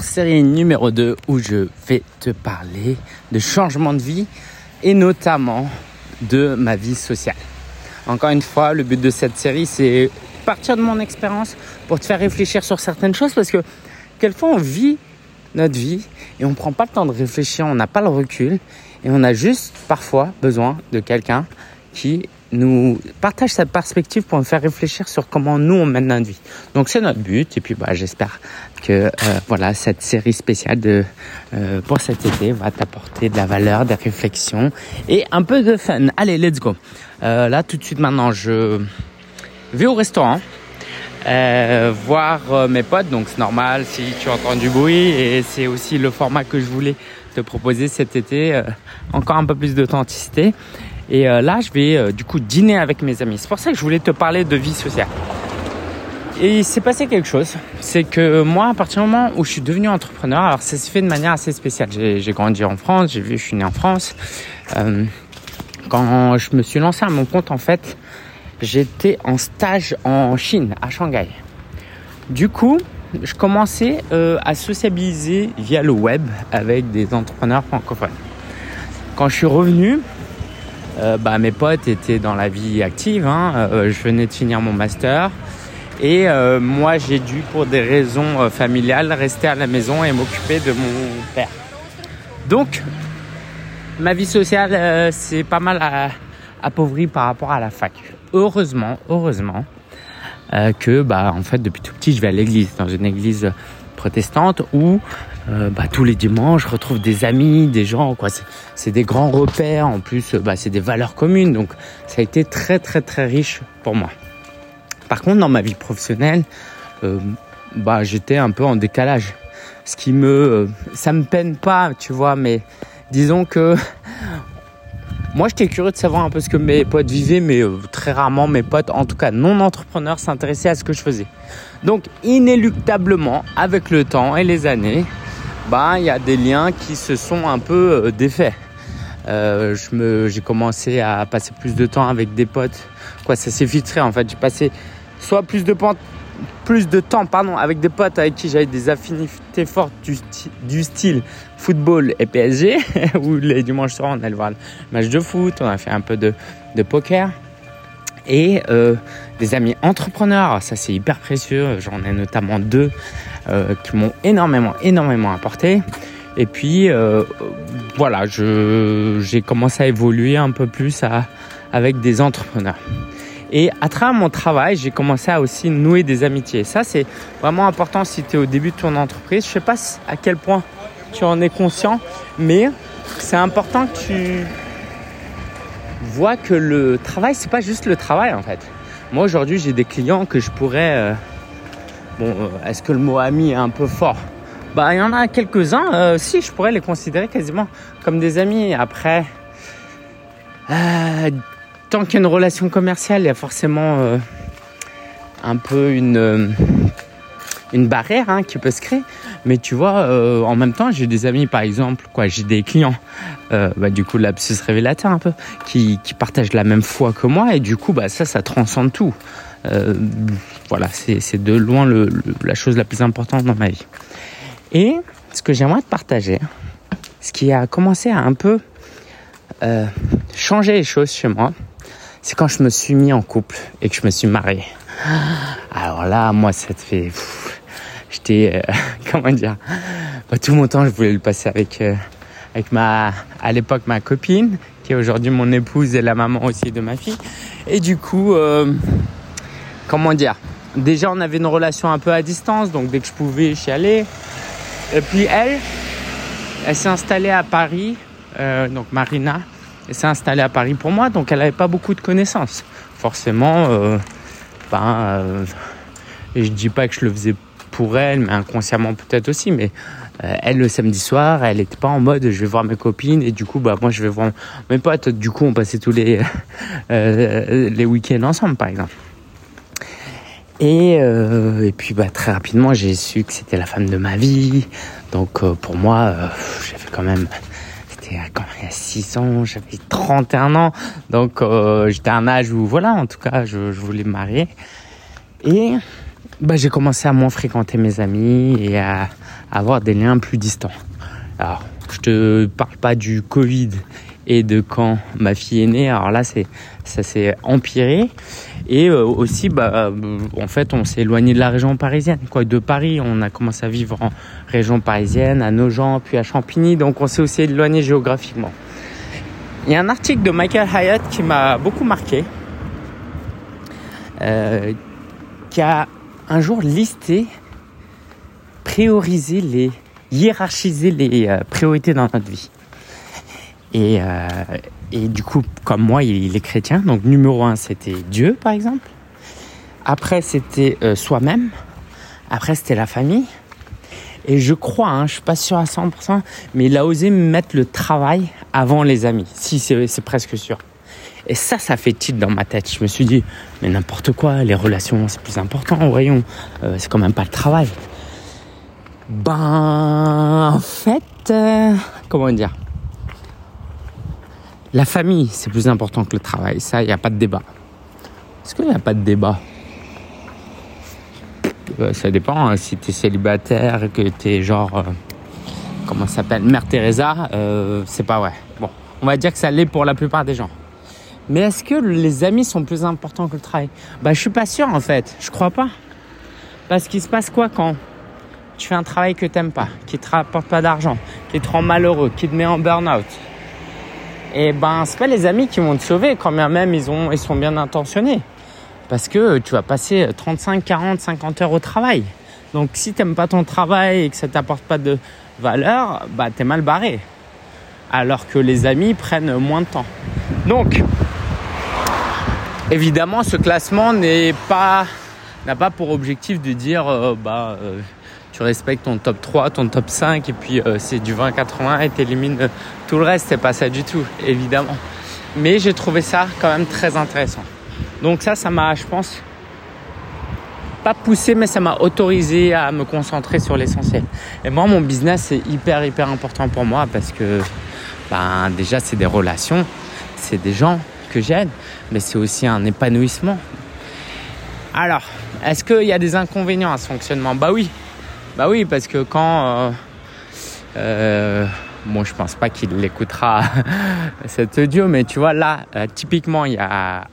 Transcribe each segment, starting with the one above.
série numéro 2 où je vais te parler de changement de vie et notamment de ma vie sociale. Encore une fois, le but de cette série, c'est partir de mon expérience pour te faire réfléchir sur certaines choses parce que quelquefois on vit notre vie et on prend pas le temps de réfléchir, on n'a pas le recul et on a juste parfois besoin de quelqu'un qui nous partage sa perspective pour nous faire réfléchir sur comment nous on mène notre vie. Donc c'est notre but et puis bah j'espère que euh, voilà cette série spéciale de euh, pour cet été va t'apporter de la valeur, des réflexions et un peu de fun. Allez, let's go. Euh, là tout de suite maintenant, je vais au restaurant. voir mes potes, donc c'est normal si tu entends du bruit et c'est aussi le format que je voulais te proposer cet été, encore un peu plus d'authenticité. Et euh, là, je vais euh, du coup dîner avec mes amis. C'est pour ça que je voulais te parler de vie sociale. Et il s'est passé quelque chose. C'est que moi, à partir du moment où je suis devenu entrepreneur, alors ça s'est fait de manière assez spéciale. J'ai grandi en France, j'ai vu, je suis né en France. Euh, quand je me suis lancé à mon compte, en fait, j'étais en stage en Chine, à Shanghai. Du coup, je commençais à sociabiliser via le web avec des entrepreneurs francophones. Quand je suis revenu, euh, bah, mes potes étaient dans la vie active. Hein. Euh, je venais de finir mon master. Et euh, moi, j'ai dû, pour des raisons familiales, rester à la maison et m'occuper de mon père. Donc, ma vie sociale, c'est pas mal appauvri par rapport à la fac. Heureusement, heureusement, que, bah, en fait, depuis tout petit, je vais à l'église, dans une église protestante où euh, bah, tous les dimanches, je retrouve des amis, des gens, quoi. C'est des grands repères. En plus, bah, c'est des valeurs communes. Donc, ça a été très, très, très riche pour moi. Par contre, dans ma vie professionnelle, euh, bah, j'étais un peu en décalage. Ce qui me, euh, ça me peine pas, tu vois, mais disons que moi, j'étais curieux de savoir un peu ce que mes potes vivaient, mais très rarement mes potes, en tout cas non entrepreneurs, s'intéressaient à ce que je faisais. Donc, inéluctablement, avec le temps et les années, bah, il y a des liens qui se sont un peu euh, défaits. Euh, j'ai commencé à passer plus de temps avec des potes. Quoi, ça s'est filtré en fait. J'ai passé soit plus de, plus de temps avec des potes avec qui j'avais des affinités fortes du style football et PSG, où les dimanches soirs on allait voir le match de foot, on a fait un peu de, de poker. Et euh, des amis entrepreneurs, ça c'est hyper précieux, j'en ai notamment deux euh, qui m'ont énormément, énormément apporté. Et puis euh, voilà, j'ai commencé à évoluer un peu plus avec des entrepreneurs. Et à travers mon travail, j'ai commencé à aussi nouer des amitiés. Ça, c'est vraiment important si tu es au début de ton entreprise. Je sais pas à quel point tu en es conscient, mais c'est important que tu vois que le travail, c'est pas juste le travail en fait. Moi aujourd'hui, j'ai des clients que je pourrais euh, Bon, euh, est-ce que le mot ami est un peu fort? Bah, il y en a quelques-uns. Euh, si, je pourrais les considérer quasiment comme des amis. Après, tant qu'il y a une relation commerciale, il y a forcément un peu une une barrière hein, qui peut se créer. Mais tu vois, en même temps, j'ai des amis, par exemple, quoi, j'ai des clients, bah, du coup, l'absus révélateur un peu, qui, qui partagent la même foi que moi, et du coup, bah, ça, ça transcende tout. Euh, voilà, c'est de loin le, la chose la plus importante dans ma vie. Et ce que j'aimerais te partager, ce qui a commencé à un peu euh, changer les choses chez moi, c'est quand je me suis mis en couple et que je me suis marié. Alors là, moi, ça te fait... J'étais... Euh, comment dire Tout mon temps, je voulais le passer avec, euh, avec ma... À l'époque, ma copine, qui est aujourd'hui mon épouse et la maman aussi de ma fille. Et du coup... Euh, comment dire Déjà, on avait une relation un peu à distance, donc dès que je pouvais, j'y allais. Et puis elle, elle s'est installée à Paris, donc Marina, elle s'est installée à Paris pour moi, donc elle n'avait pas beaucoup de connaissances. Forcément, ben, je dis pas que je le faisais pour elle, mais inconsciemment peut-être aussi, mais euh, elle le samedi soir, elle n'était pas en mode je vais voir mes copines et du coup bah moi je vais voir mes potes. Du coup on passait tous les les week-ends ensemble par exemple. Et, euh, et puis bah, très rapidement, j'ai su que c'était la femme de ma vie. Donc euh, pour moi, euh, j'avais quand même... C'était quand il y a 6 ans, j'avais 31 ans. Donc j'étais à un âge où, voilà, en tout cas, je, je voulais me marier. Et bah, j'ai commencé à moins fréquenter mes amis et à, avoir des liens plus distants. Alors, je te parle pas du Covid et de quand ma fille est née. Alors là, c'est ça s'est empiré. Et euh, aussi, bah, en fait, on s'est éloigné de la région parisienne, quoi, de Paris. On a commencé à vivre en région parisienne, à Nogent, puis à Champigny. Donc, on s'est aussi éloigné géographiquement. Il y a un article de Michael Hyatt qui m'a beaucoup marqué, euh, qui a un jour listé, priorisé les, hiérarchisé les euh, priorités dans notre vie. Et, euh, et du coup, comme moi, il est chrétien. Donc, numéro un, c'était Dieu, par exemple. Après, c'était euh, soi-même. Après, c'était la famille. Et je crois, hein, je suis pas sûr à 100%, mais il a osé mettre le travail avant les amis. Si, c'est presque sûr. Et ça, ça fait titre dans ma tête. Je me suis dit, mais n'importe quoi, les relations, c'est plus important, voyons. Euh, c'est quand même pas le travail. Ben, en fait, euh, comment dire? La famille, c'est plus important que le travail. Ça, il n'y a pas de débat. Est-ce qu'il n'y a pas de débat? Euh, Ça dépend. Hein, si tu es célibataire, que tu es genre, comment ça s'appelle? Mère Teresa, c'est pas vrai. Bon, on va dire que ça l'est pour la plupart des gens. Mais est-ce que les amis sont plus importants que le travail? Bah, je suis pas sûr en fait. Je crois pas. Parce qu'il se passe quoi quand tu fais un travail que t'aimes pas, qui te rapporte pas d'argent, qui te rend malheureux, qui te met en burn-out? Et eh ben, c'est pas les amis qui vont te sauver quand même ils ont, ils sont bien intentionnés. Parce que tu vas passer 35, 40, 50 heures au travail. Donc, si t'aimes pas ton travail et que ça t'apporte pas de valeur, bah, t'es mal barré. Alors que les amis prennent moins de temps. Donc, Évidemment, ce classement n'a pas pour objectif de dire euh, bah euh, tu respectes ton top 3, ton top 5 et puis euh, c'est du 20-80 et t'élimines tout le reste, c'est pas ça du tout, évidemment. Mais j'ai trouvé ça quand même très intéressant. Donc ça, ça m'a, je pense, pas poussé, mais ça m'a autorisé à me concentrer sur l'essentiel. Et moi, mon business, c'est hyper, hyper important pour moi parce que ben, déjà, c'est des relations, c'est des gens, j'aide, mais c'est aussi un épanouissement. Alors, est-ce qu'il y a des inconvénients à ce fonctionnement? Bah oui, bah oui, parce que quand euh, euh, bon, je pense pas qu'il l'écoutera cet audio, mais tu vois là, euh, typiquement, il y a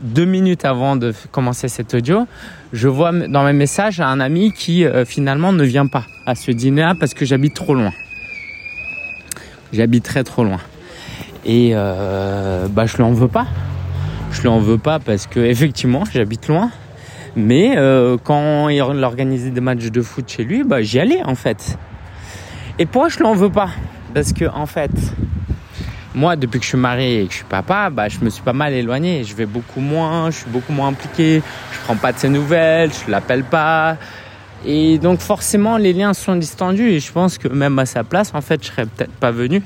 deux minutes avant de commencer cet audio, je vois dans mes messages un ami qui finalement ne vient pas à ce dîner-là parce que j'habite trop loin. J'habite très trop loin. Et euh, bah, je lui en veux pas. Je lui en veux pas parce que effectivement, j'habite loin. Mais euh, quand il organisait des matchs de foot chez lui, bah, j'y allais en fait. Et pourquoi je lui en veux pas? Parce que en fait, moi, depuis que je suis marié et que je suis papa, bah, je me suis pas mal éloigné. Je vais beaucoup moins, je suis beaucoup moins impliqué. Je prends pas de ses nouvelles, je l'appelle pas. Et donc forcément, les liens sont distendus. Et je pense que même à sa place, en fait, je serais peut-être pas venu.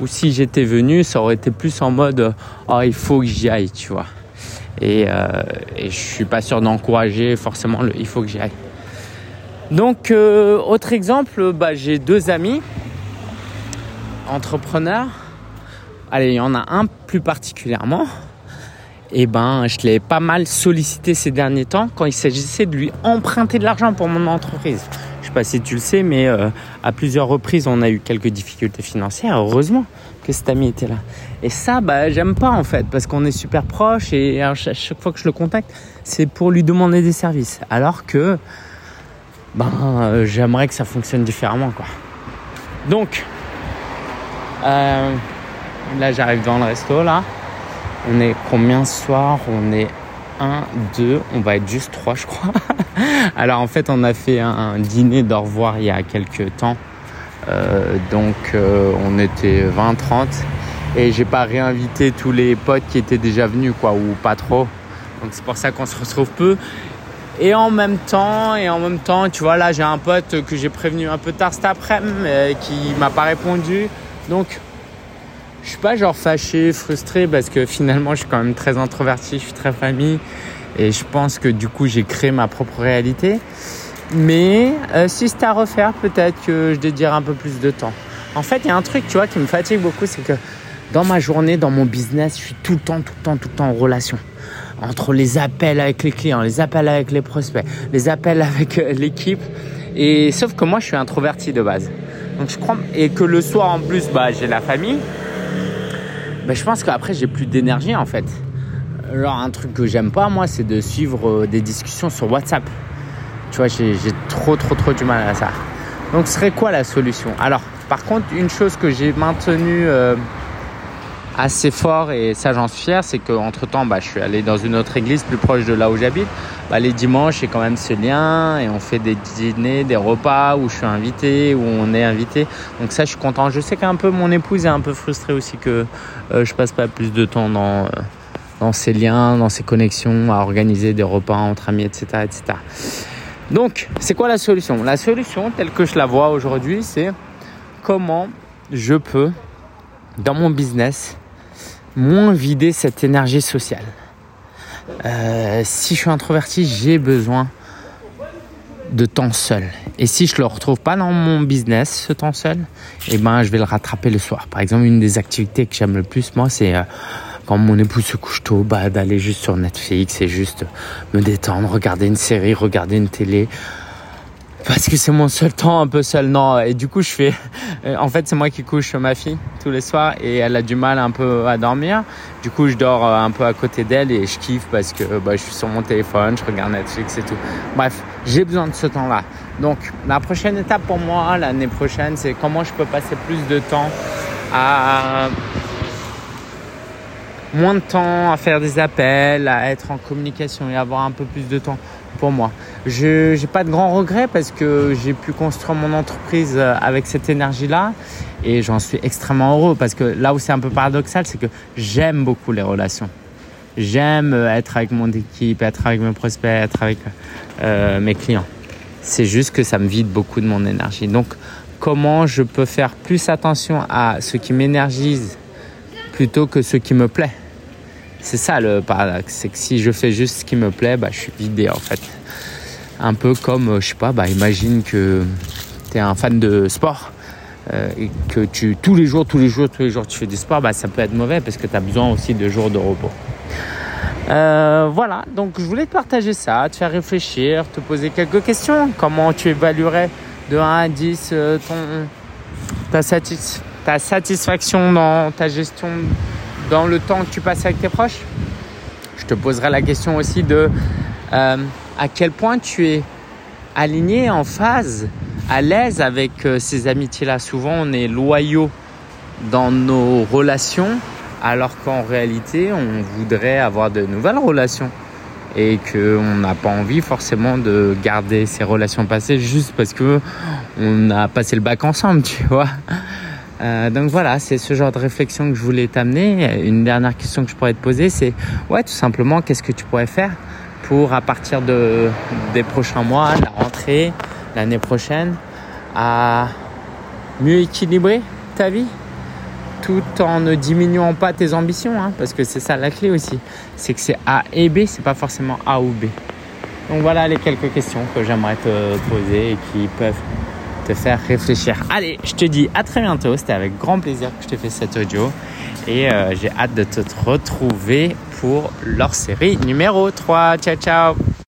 Ou si j'étais venu, ça aurait été plus en mode oh il faut que j'y aille, tu vois. Et, euh, et je suis pas sûr d'encourager forcément le il faut que j'y aille. Donc euh, autre exemple, bah, j'ai deux amis entrepreneurs. Allez, il y en a un plus particulièrement. Et eh ben, je l'ai pas mal sollicité ces derniers temps quand il s'agissait de lui emprunter de l'argent pour mon entreprise pas si tu le sais, mais euh, à plusieurs reprises, on a eu quelques difficultés financières. Heureusement que cet ami était là. Et ça, bah, j'aime pas en fait, parce qu'on est super proches et à chaque fois que je le contacte, c'est pour lui demander des services. Alors que, ben, euh, j'aimerais que ça fonctionne différemment, quoi. Donc, euh, là, j'arrive dans le resto, là. On est combien ce soir? On est 1, 2, on va être juste 3, je crois. Alors en fait, on a fait un dîner d'au revoir il y a quelques temps. Euh, donc euh, on était 20-30 et j'ai pas réinvité tous les potes qui étaient déjà venus quoi ou pas trop. Donc c'est pour ça qu'on se retrouve peu. Et en même temps, et en même temps, tu vois là j'ai un pote que j'ai prévenu un peu tard cet après-midi qui m'a pas répondu. Donc je suis pas genre fâché, frustré parce que finalement je suis quand même très introverti, je suis très famille. Et je pense que du coup, j'ai créé ma propre réalité. Mais euh, si c'était à refaire, peut-être que je dédierais un peu plus de temps. En fait, il y a un truc, tu vois, qui me fatigue beaucoup, c'est que dans ma journée, dans mon business, je suis tout le temps, tout le temps, tout le temps en relation. entre les appels avec les clients, les appels avec les prospects, les appels avec euh, l'équipe. Et sauf que moi, je suis introverti de base. Donc je crois et que le soir en plus, bah j'ai la famille. Bah, je pense qu'après j'ai plus d'énergie en fait. Alors un truc que j'aime pas moi, c'est de suivre euh, des discussions sur WhatsApp. Tu vois, j'ai trop trop trop du mal à ça. Donc ce serait quoi la solution? Alors par contre, une chose que j'ai maintenue euh, assez fort et ça j'en suis fier, c'est qu'entre temps, bah, je suis allé dans une autre église plus proche de là où j'habite. Bah, les dimanches, j'ai quand même ce lien et on fait des dîners, des repas où je suis invité, où on est invité. Donc ça, je suis content. Je sais qu'un peu mon épouse est un peu frustrée aussi que euh, je passe pas plus de temps dans, dans ces liens, dans ces connexions, à organiser des repas entre amis, etc. etc. Donc, c'est quoi la solution? La solution, telle que je la vois aujourd'hui, c'est comment je peux, dans mon business, moins vider cette énergie sociale. Euh, si je suis introverti, j'ai besoin de temps seul. Et si je le retrouve pas dans mon business, ce temps seul, eh ben, je vais le rattraper le soir. Par exemple, une des activités que j'aime le plus, moi, c'est euh, quand mon épouse se couche tôt, bah, d'aller juste sur Netflix et juste me détendre, regarder une série, regarder une télé, parce que c'est mon seul temps un peu seul. Non et du coup je fais en fait c'est moi qui couche ma fille tous les soirs et elle a du mal un peu à dormir. Du coup je dors euh, un peu à côté d'elle et je kiffe parce que bah, je suis sur mon téléphone je regarde Netflix et tout. Bref j'ai besoin de ce temps là donc la prochaine étape pour moi l'année prochaine c'est comment je peux passer plus de temps à moins de temps à faire des appels à être en communication et avoir un peu plus de temps pour moi. Je n'ai pas de grands regrets parce que j'ai pu construire mon entreprise euh, avec cette énergie-là et j'en suis extrêmement heureux parce que là où c'est un peu paradoxal, c'est que j'aime beaucoup les relations. J'aime euh, être avec mon équipe, être avec mes prospects, être avec euh, mes clients. C'est juste que ça me vide beaucoup de mon énergie. Donc, comment je peux faire plus attention à ce qui m'énergise plutôt que ce qui me plaît? C'est ça le paradoxe, c'est que si je fais juste ce qui me plaît, bah, je suis vidé en fait. Un peu comme, euh, je sais pas, bah, imagine que tu es un fan de sport euh, et que tu, tous les jours, tous les jours, tous les jours, tu fais du sport, bah, ça peut être mauvais parce que tu as besoin aussi de jours de repos. Euh, voilà, donc je voulais te partager ça, te faire réfléchir, te poser quelques questions. Comment tu évaluerais de 1 à 10 ton, ta, ta satisfaction dans ta gestion dans le temps que tu passes avec tes proches. Je te poserai la question aussi de euh, à quel point tu es aligné, en phase, à l'aise avec euh, ces amitiés-là. Souvent, on est loyaux dans nos relations, alors qu'en réalité, on voudrait avoir de nouvelles relations et qu'on n'a pas envie forcément de garder ces relations passées juste parce que on a passé le bac ensemble, tu vois. Euh, donc voilà, c'est ce genre de réflexion que je voulais t'amener. Une dernière question que je pourrais te poser, c'est ouais, tout simplement, qu'est-ce que tu pourrais faire pour, à partir de, des prochains mois, la rentrée, l'année prochaine, à mieux équilibrer ta vie tout en ne diminuant pas tes ambitions, hein, parce que c'est ça la clé aussi. C'est que c'est A et B, c'est pas forcément A ou B. Donc voilà les quelques questions que j'aimerais te poser et qui peuvent te faire réfléchir. Allez, je te dis à très bientôt. C'était avec grand plaisir que je t'ai fait cet audio. Et euh, j'ai hâte de te retrouver pour leur série numéro 3. Ciao, ciao